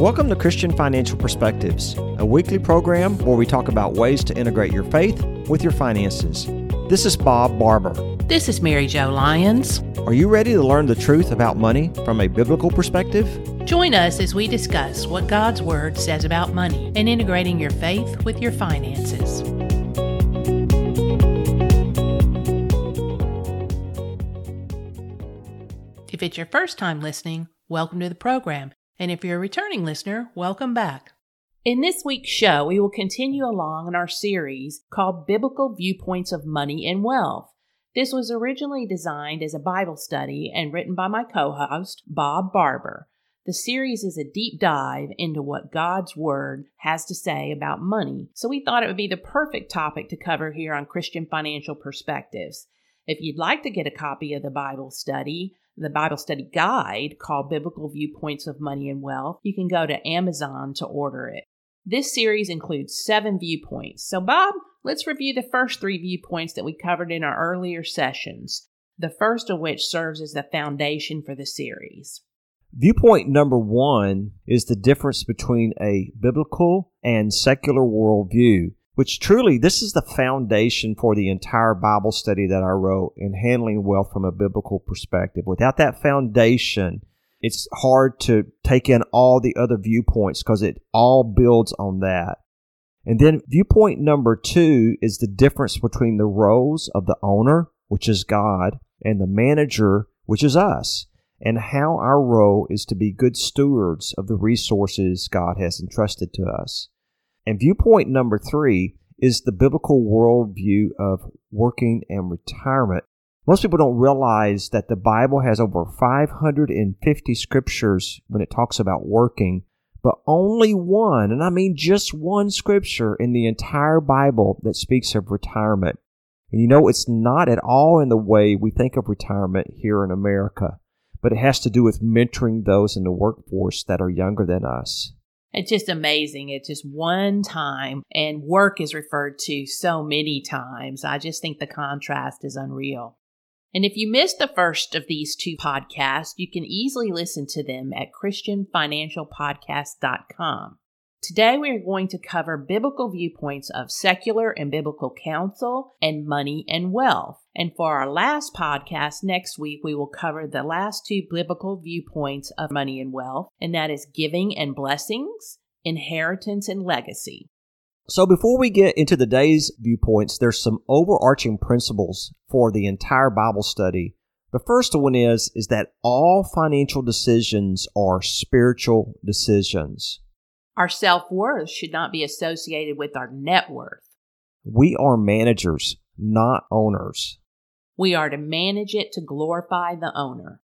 Welcome to Christian Financial Perspectives, a weekly program where we talk about ways to integrate your faith with your finances. This is Bob Barber. This is Mary Jo Lyons. Are you ready to learn the truth about money from a biblical perspective? Join us as we discuss what God's Word says about money and integrating your faith with your finances. If it's your first time listening, welcome to the program. And if you're a returning listener, welcome back. In this week's show, we will continue along in our series called Biblical Viewpoints of Money and Wealth. This was originally designed as a Bible study and written by my co host, Bob Barber. The series is a deep dive into what God's Word has to say about money, so we thought it would be the perfect topic to cover here on Christian Financial Perspectives. If you'd like to get a copy of the Bible study, the Bible study guide called Biblical Viewpoints of Money and Wealth, you can go to Amazon to order it. This series includes seven viewpoints. So, Bob, let's review the first three viewpoints that we covered in our earlier sessions, the first of which serves as the foundation for the series. Viewpoint number one is the difference between a biblical and secular worldview which truly this is the foundation for the entire Bible study that I wrote in handling wealth from a biblical perspective. Without that foundation, it's hard to take in all the other viewpoints because it all builds on that. And then viewpoint number two is the difference between the roles of the owner, which is God, and the manager, which is us, and how our role is to be good stewards of the resources God has entrusted to us. And viewpoint number three is the biblical worldview of working and retirement. Most people don't realize that the Bible has over 550 scriptures when it talks about working, but only one, and I mean just one scripture in the entire Bible that speaks of retirement. And you know, it's not at all in the way we think of retirement here in America, but it has to do with mentoring those in the workforce that are younger than us. It's just amazing. It's just one time, and work is referred to so many times. I just think the contrast is unreal. And if you missed the first of these two podcasts, you can easily listen to them at ChristianFinancialPodcast.com. Today, we are going to cover biblical viewpoints of secular and biblical counsel and money and wealth. And for our last podcast next week, we will cover the last two biblical viewpoints of money and wealth, and that is giving and blessings, inheritance and legacy. So, before we get into the day's viewpoints, there's some overarching principles for the entire Bible study. The first one is, is that all financial decisions are spiritual decisions. Our self worth should not be associated with our net worth. We are managers, not owners. We are to manage it to glorify the owner.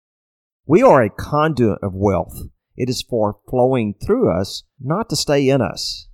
We are a conduit of wealth. It is for flowing through us, not to stay in us.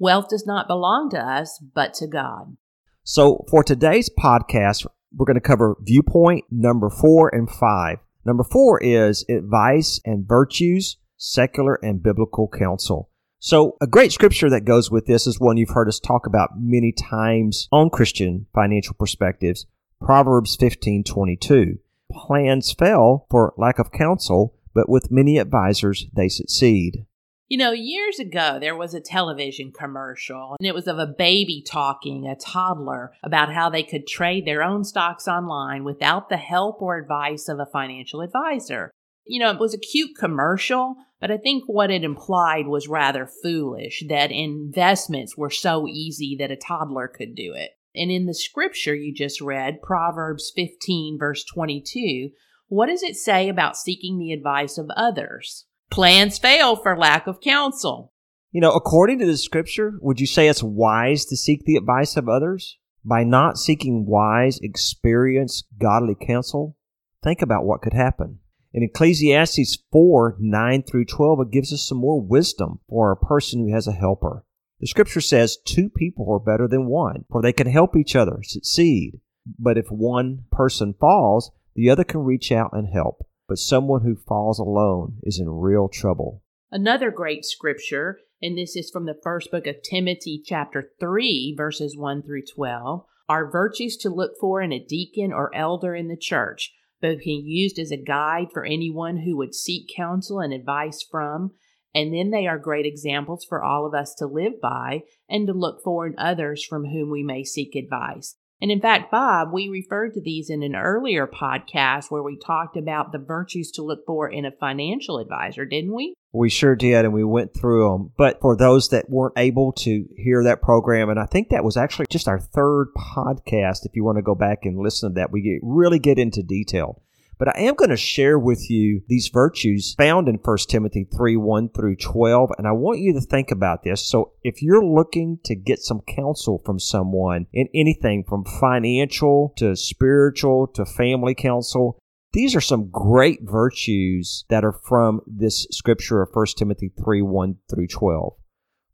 Wealth does not belong to us, but to God. So, for today's podcast, we're going to cover viewpoint number four and five. Number four is advice and virtues, secular and biblical counsel. So, a great scripture that goes with this is one you've heard us talk about many times on Christian financial perspectives Proverbs 15 22. Plans fail for lack of counsel, but with many advisors they succeed. You know, years ago, there was a television commercial, and it was of a baby talking, a toddler, about how they could trade their own stocks online without the help or advice of a financial advisor. You know, it was a cute commercial, but I think what it implied was rather foolish that investments were so easy that a toddler could do it. And in the scripture you just read, Proverbs 15, verse 22, what does it say about seeking the advice of others? Plans fail for lack of counsel. You know, according to the scripture, would you say it's wise to seek the advice of others? By not seeking wise, experienced, godly counsel, think about what could happen. In Ecclesiastes 4 9 through 12, it gives us some more wisdom for a person who has a helper. The scripture says two people are better than one, for they can help each other succeed. But if one person falls, the other can reach out and help. But someone who falls alone is in real trouble. Another great scripture, and this is from the first book of Timothy, chapter 3, verses 1 through 12, are virtues to look for in a deacon or elder in the church both being used as a guide for anyone who would seek counsel and advice from, And then they are great examples for all of us to live by and to look for in others from whom we may seek advice. And in fact, Bob, we referred to these in an earlier podcast where we talked about the virtues to look for in a financial advisor, didn't we? We sure did, and we went through them. But for those that weren't able to hear that program, and I think that was actually just our third podcast, if you want to go back and listen to that, we get, really get into detail. But I am going to share with you these virtues found in 1 Timothy 3 1 through 12. And I want you to think about this. So if you're looking to get some counsel from someone in anything from financial to spiritual to family counsel, these are some great virtues that are from this scripture of 1 Timothy 3 1 through 12.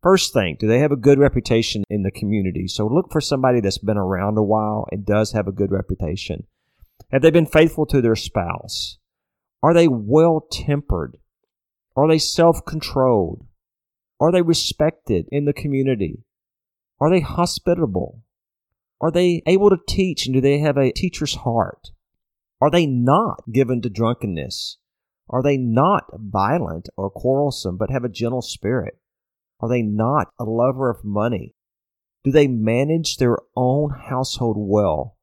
First thing, do they have a good reputation in the community? So look for somebody that's been around a while and does have a good reputation. Have they been faithful to their spouse? Are they well tempered? Are they self controlled? Are they respected in the community? Are they hospitable? Are they able to teach and do they have a teacher's heart? Are they not given to drunkenness? Are they not violent or quarrelsome but have a gentle spirit? Are they not a lover of money? Do they manage their own household well?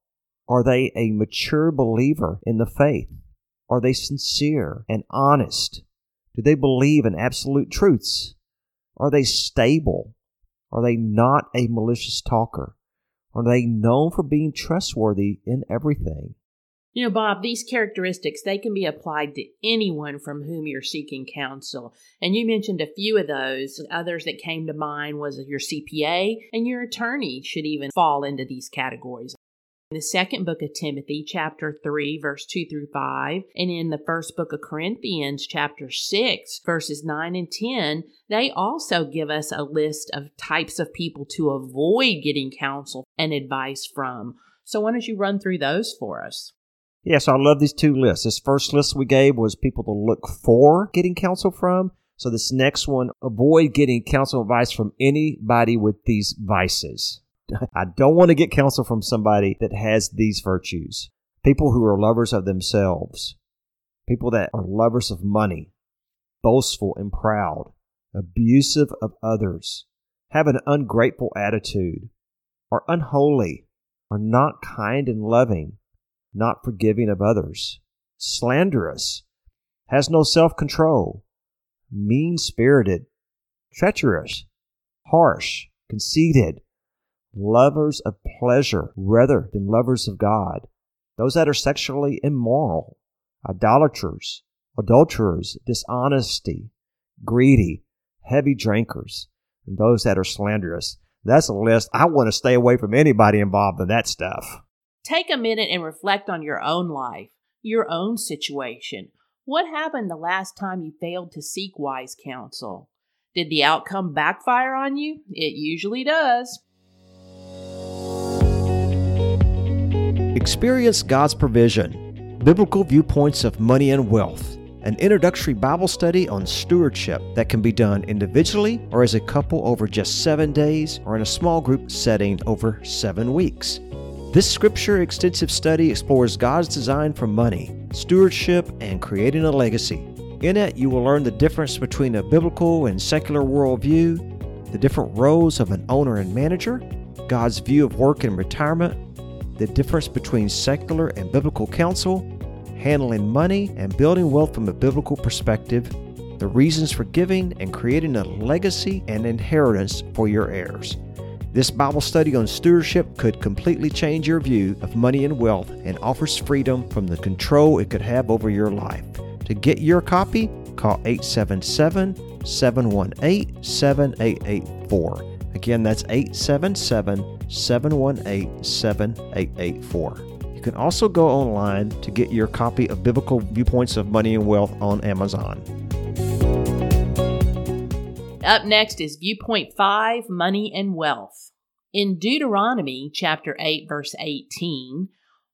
Are they a mature believer in the faith? Are they sincere and honest? Do they believe in absolute truths? Are they stable? Are they not a malicious talker? Are they known for being trustworthy in everything? You know, Bob, these characteristics, they can be applied to anyone from whom you're seeking counsel. And you mentioned a few of those. Others that came to mind was your CPA and your attorney should even fall into these categories In the second book of Timothy, chapter 3, verse 2 through 5, and in the first book of Corinthians, chapter 6, verses 9 and 10, they also give us a list of types of people to avoid getting counsel and advice from. So, why don't you run through those for us? Yes, I love these two lists. This first list we gave was people to look for getting counsel from. So, this next one, avoid getting counsel advice from anybody with these vices. I don't want to get counsel from somebody that has these virtues. People who are lovers of themselves, people that are lovers of money, boastful and proud, abusive of others, have an ungrateful attitude, are unholy, are not kind and loving, not forgiving of others, slanderous, has no self control, mean spirited, treacherous, harsh, conceited. Lovers of pleasure rather than lovers of God, those that are sexually immoral, idolaters, adulterers, dishonesty, greedy, heavy drinkers, and those that are slanderous. That's a list. I want to stay away from anybody involved in that stuff. Take a minute and reflect on your own life, your own situation. What happened the last time you failed to seek wise counsel? Did the outcome backfire on you? It usually does. Experience God's provision, biblical viewpoints of money and wealth, an introductory Bible study on stewardship that can be done individually or as a couple over just seven days or in a small group setting over seven weeks. This scripture extensive study explores God's design for money, stewardship, and creating a legacy. In it, you will learn the difference between a biblical and secular worldview, the different roles of an owner and manager, God's view of work and retirement, the difference between secular and biblical counsel, handling money and building wealth from a biblical perspective, the reasons for giving, and creating a legacy and inheritance for your heirs. This Bible study on stewardship could completely change your view of money and wealth and offers freedom from the control it could have over your life. To get your copy, call 877 718 7884. Again, that's 877 718 7884. You can also go online to get your copy of Biblical Viewpoints of Money and Wealth on Amazon. Up next is Viewpoint 5 Money and Wealth. In Deuteronomy chapter 8, verse 18,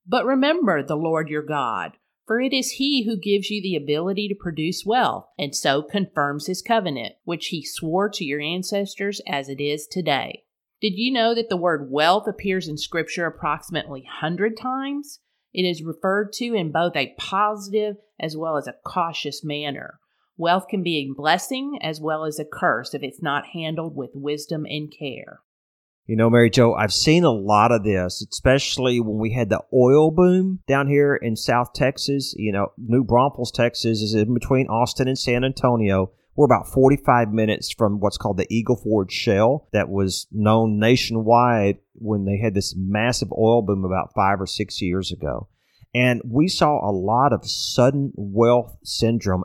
but remember the Lord your God, for it is he who gives you the ability to produce wealth, and so confirms his covenant, which he swore to your ancestors as it is today. Did you know that the word wealth appears in Scripture approximately 100 times? It is referred to in both a positive as well as a cautious manner. Wealth can be a blessing as well as a curse if it's not handled with wisdom and care. You know, Mary Jo, I've seen a lot of this, especially when we had the oil boom down here in South Texas. You know, New Braunfels, Texas is in between Austin and San Antonio. We're about 45 minutes from what's called the Eagle Ford Shale that was known nationwide when they had this massive oil boom about five or six years ago. And we saw a lot of sudden wealth syndrome.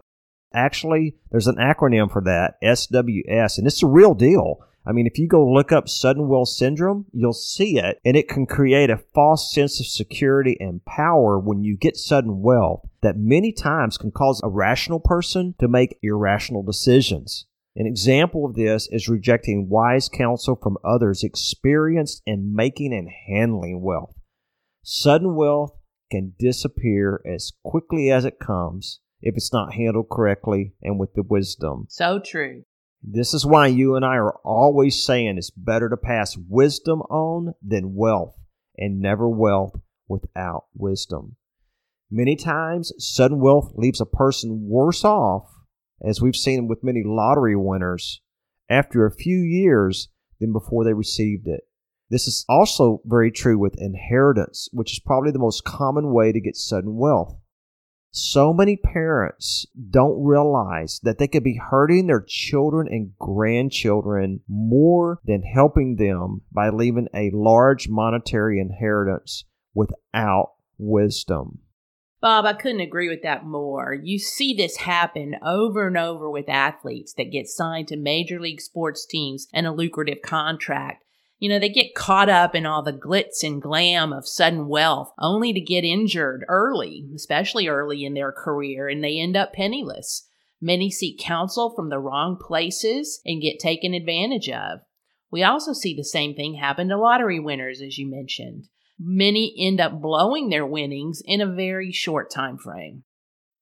Actually, there's an acronym for that, SWS, and it's a real deal. I mean, if you go look up sudden wealth syndrome, you'll see it, and it can create a false sense of security and power when you get sudden wealth that many times can cause a rational person to make irrational decisions. An example of this is rejecting wise counsel from others experienced in making and handling wealth. Sudden wealth can disappear as quickly as it comes if it's not handled correctly and with the wisdom. So true. This is why you and I are always saying it's better to pass wisdom on than wealth, and never wealth without wisdom. Many times, sudden wealth leaves a person worse off, as we've seen with many lottery winners, after a few years than before they received it. This is also very true with inheritance, which is probably the most common way to get sudden wealth. So many parents don't realize that they could be hurting their children and grandchildren more than helping them by leaving a large monetary inheritance without wisdom. Bob, I couldn't agree with that more. You see this happen over and over with athletes that get signed to major league sports teams and a lucrative contract you know, they get caught up in all the glitz and glam of sudden wealth only to get injured early, especially early in their career, and they end up penniless. Many seek counsel from the wrong places and get taken advantage of. We also see the same thing happen to lottery winners, as you mentioned. Many end up blowing their winnings in a very short time frame.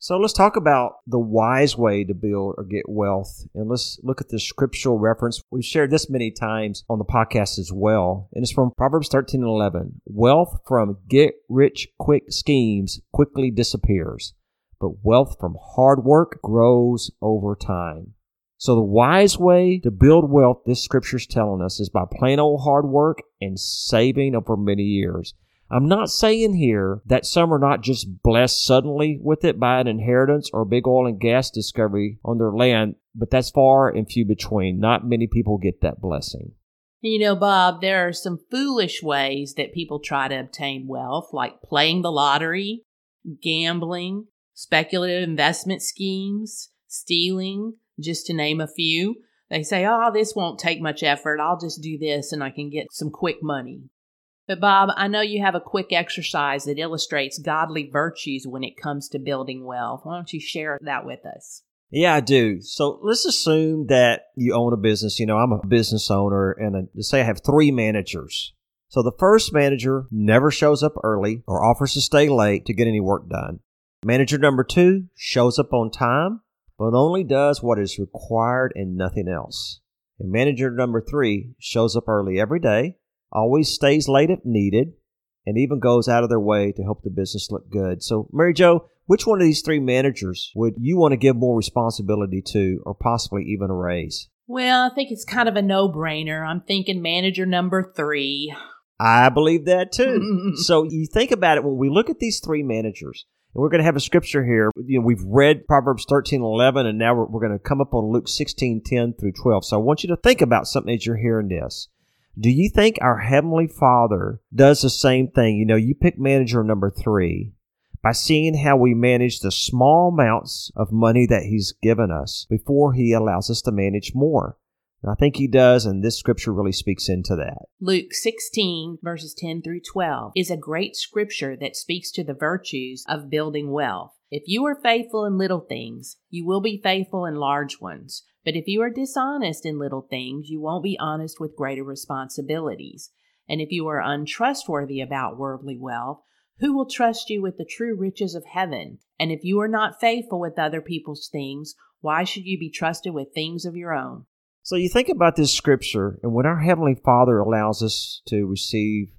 So let's talk about the wise way to build or get wealth. And let's look at the scriptural reference. We've shared this many times on the podcast as well. And it's from Proverbs 13 and 11. Wealth from get rich quick schemes quickly disappears, but wealth from hard work grows over time. So the wise way to build wealth, this scripture is telling us, is by plain old hard work and saving over many years. I'm not saying here that some are not just blessed suddenly with it by an inheritance or a big oil and gas discovery on their land, but that's far and few between. Not many people get that blessing. You know, Bob, there are some foolish ways that people try to obtain wealth, like playing the lottery, gambling, speculative investment schemes, stealing, just to name a few. They say, oh, this won't take much effort. I'll just do this and I can get some quick money. But, Bob, I know you have a quick exercise that illustrates godly virtues when it comes to building wealth. Why don't you share that with us? Yeah, I do. So let's assume that you own a business. You know, I'm a business owner, and a, let's say I have three managers. So the first manager never shows up early or offers to stay late to get any work done. Manager number two shows up on time, but only does what is required and nothing else. And manager number three shows up early every day, always stays late if needed, and even goes out of their way to help the business look good. So, Mary Jo, which one of these three managers would you want to give more responsibility to or possibly even a raise? Well, I think it's kind of a no brainer. I'm thinking manager number three. I believe that too. so you think about it when we look at these three managers, and we're going to have a scripture here. You know, we've read Proverbs 13, 11, and now we're, we're going to come up on Luke 16, 10 through 12. So I want you to think about something as you're hearing this. Do you think our Heavenly Father does the same thing? You know, you pick manager number three by seeing how we manage the small amounts of money that He's given us before He allows us to manage more. And I think He does, and this scripture really speaks into that. Luke 16, verses 10 through 12, is a great scripture that speaks to the virtues of building wealth. If you are faithful in little things, you will be faithful in large ones. But if you are dishonest in little things, you won't be honest with greater responsibilities. And if you are untrustworthy about worldly wealth, who will trust you with the true riches of heaven? And if you are not faithful with other people's things, why should you be trusted with things of your own? So you think about this scripture, and when our Heavenly Father allows us to receive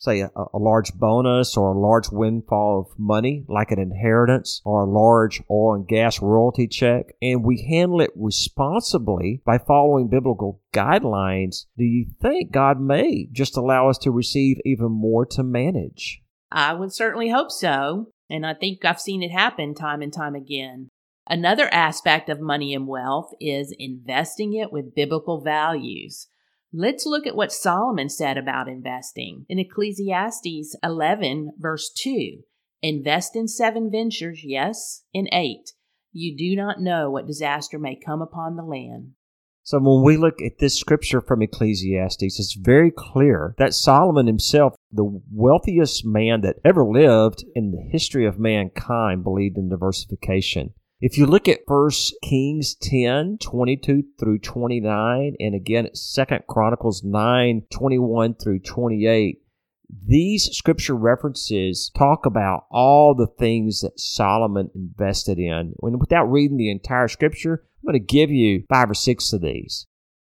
say, a, a, large bonus or a large windfall of money, like an inheritance or a large oil and gas royalty check, and we handle it responsibly by following biblical guidelines, do you think God may just allow us to receive even more to manage? I would certainly hope so, and I think I've seen it happen time and time again. Another aspect of money and wealth is investing it with biblical values. Let's look at what Solomon said about investing. In Ecclesiastes 11, verse 2 Invest in seven ventures, yes, in eight. You do not know what disaster may come upon the land. So when we look at this scripture from Ecclesiastes, it's very clear that Solomon himself, the wealthiest man that ever lived in the history of mankind, believed in diversification. If you look at First Kings 10, 22 through 29, and again Second Chronicles 9, 21 through 28, these scripture references talk about all the things that Solomon invested in. And without reading the entire scripture, I'm going to give you five or six of these.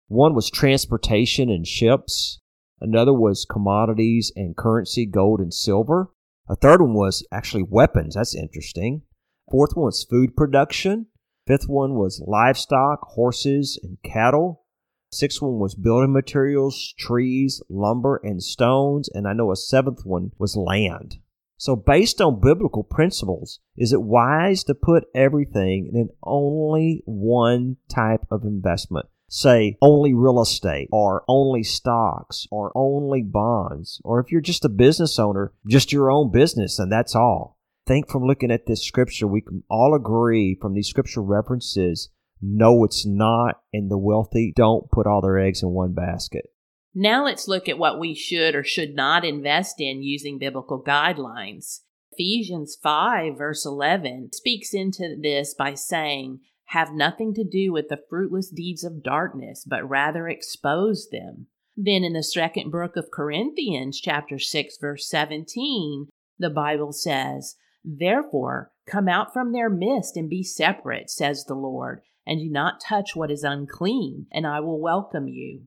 One was transportation and ships. Another was commodities and currency, gold and silver. A third one was actually weapons. That's interesting. Fourth one was food production. Fifth one was livestock, horses, and cattle. Sixth one was building materials, trees, lumber, and stones. And I know a seventh one was land. So, based on biblical principles, is it wise to put everything in only one type of investment? Say only real estate, or only stocks, or only bonds, or if you're just a business owner, just your own business, and that's all think from looking at this scripture, we can all agree from these scripture references no, it's not, and the wealthy don't put all their eggs in one basket. Now let's look at what we should or should not invest in using biblical guidelines. Ephesians 5, verse 11, speaks into this by saying, Have nothing to do with the fruitless deeds of darkness, but rather expose them. Then in the second book of Corinthians, chapter 6, verse 17, the Bible says, Therefore, come out from their midst and be separate, says the Lord, and do not touch what is unclean, and I will welcome you.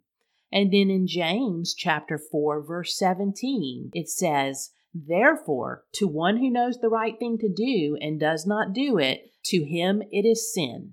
And then in James chapter 4 verse 17, it says, Therefore, to one who knows the right thing to do and does not do it, to him it is sin.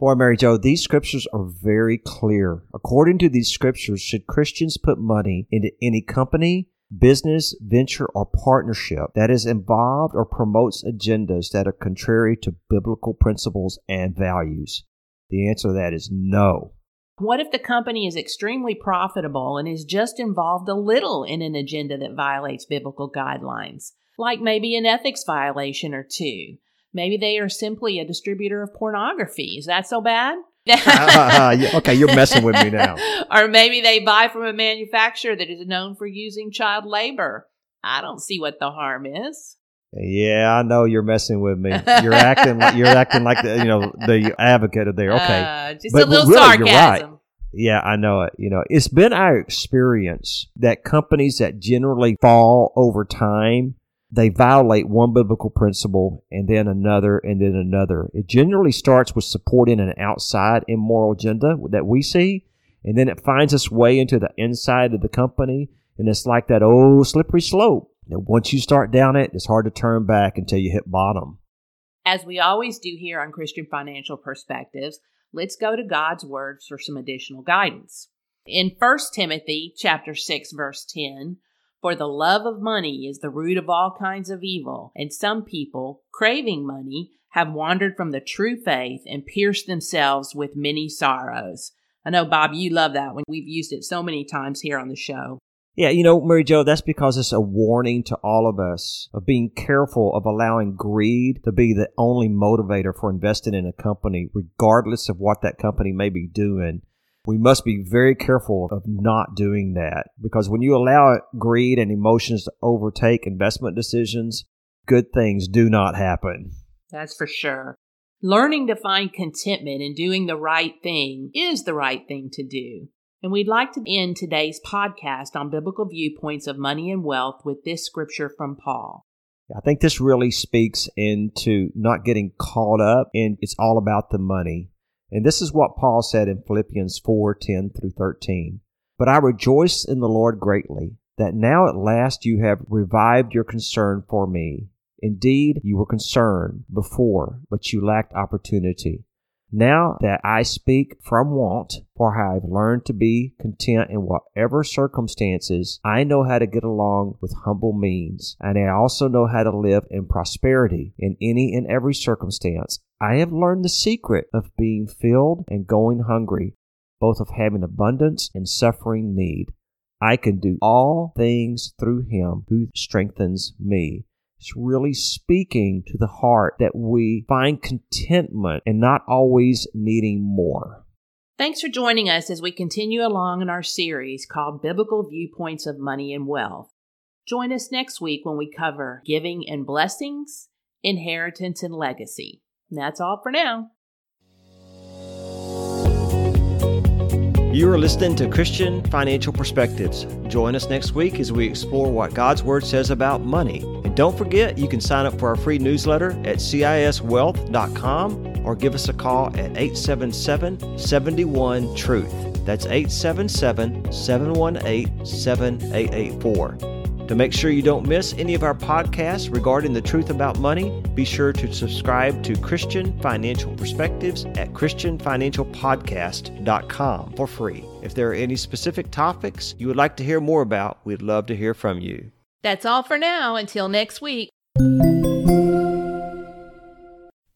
Boy, Mary Jo, these scriptures are very clear. According to these scriptures, should Christians put money into any company, business, venture, or partnership that is involved or promotes agendas that are contrary to biblical principles and values? The answer to that is no. What if the company is extremely profitable and is just involved a little in an agenda that violates biblical guidelines, like maybe an ethics violation or two? Maybe they are simply a distributor of pornography. Is that so bad? Uh, okay, you're messing with me now. or maybe they buy from a manufacturer that is known for using child labor. I don't see what the harm is. Yeah, I know you're messing with me. You're acting like you're acting like the you know the advocate of there. Okay, uh, just but, a little really, sarcasm. Right. Yeah, I know it. You know, it's been our experience that companies that generally fall over time they violate one biblical principle and then another and then another. It generally starts with supporting an outside immoral agenda that we see, and then it finds its way into the inside of the company, and it's like that old slippery slope. And once you start down it, it's hard to turn back until you hit bottom. As we always do here on Christian Financial Perspectives, let's go to God's words for some additional guidance. In 1 Timothy chapter 6 verse 10, for the love of money is the root of all kinds of evil, and some people, craving money, have wandered from the true faith and pierced themselves with many sorrows. I know, Bob, you love that one. We've used it so many times here on the show. Yeah, you know, Mary Jo, that's because it's a warning to all of us of being careful of allowing greed to be the only motivator for investing in a company, regardless of what that company may be doing we must be very careful of not doing that because when you allow greed and emotions to overtake investment decisions, good things do not happen. That's for sure. Learning to find contentment in doing the right thing is the right thing to do. And we'd like to end today's podcast on biblical viewpoints of money and wealth with this scripture from Paul. I think this really speaks into not getting caught up in it's all about the money and this is what Paul said in Philippians 4 10 through 13. But I rejoice in the Lord greatly that now at last you have revived your concern for me. Indeed, you were concerned before, but you lacked opportunity. Now that I speak from want, for I have learned to be content in whatever circumstances, I know how to get along with humble means, and I also know how to live in prosperity in any and every circumstance. I have learned the secret of being filled and going hungry, both of having abundance and suffering need. I can do all things through him who strengthens me. It's really speaking to the heart that we find contentment and not always needing more. Thanks for joining us as we continue along in our series called Biblical Viewpoints of Money and Wealth. Join us next week when we cover giving and blessings, inheritance and legacy. That's all for now. You are listening to Christian Financial Perspectives. Join us next week as we explore what God's Word says about money. And don't forget, you can sign up for our free newsletter at ciswealth.com or give us a call at 877 71 Truth. That's 877 718 7884. To make sure you don't miss any of our podcasts regarding the truth about money, be sure to subscribe to Christian Financial Perspectives at ChristianFinancialPodcast.com for free. If there are any specific topics you would like to hear more about, we'd love to hear from you. That's all for now. Until next week.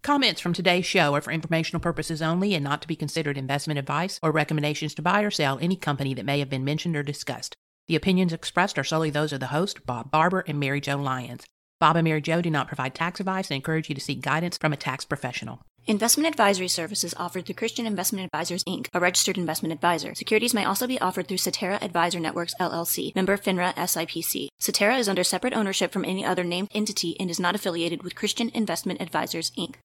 Comments from today's show are for informational purposes only and not to be considered investment advice or recommendations to buy or sell any company that may have been mentioned or discussed. The opinions expressed are solely those of the host, Bob Barber, and Mary Jo Lyons. Bob and Mary Jo do not provide tax advice and encourage you to seek guidance from a tax professional. Investment advisory services offered through Christian Investment Advisors Inc., a registered investment advisor. Securities may also be offered through Cetera Advisor Networks LLC, member FINRA SIPC. Cetera is under separate ownership from any other named entity and is not affiliated with Christian Investment Advisors Inc.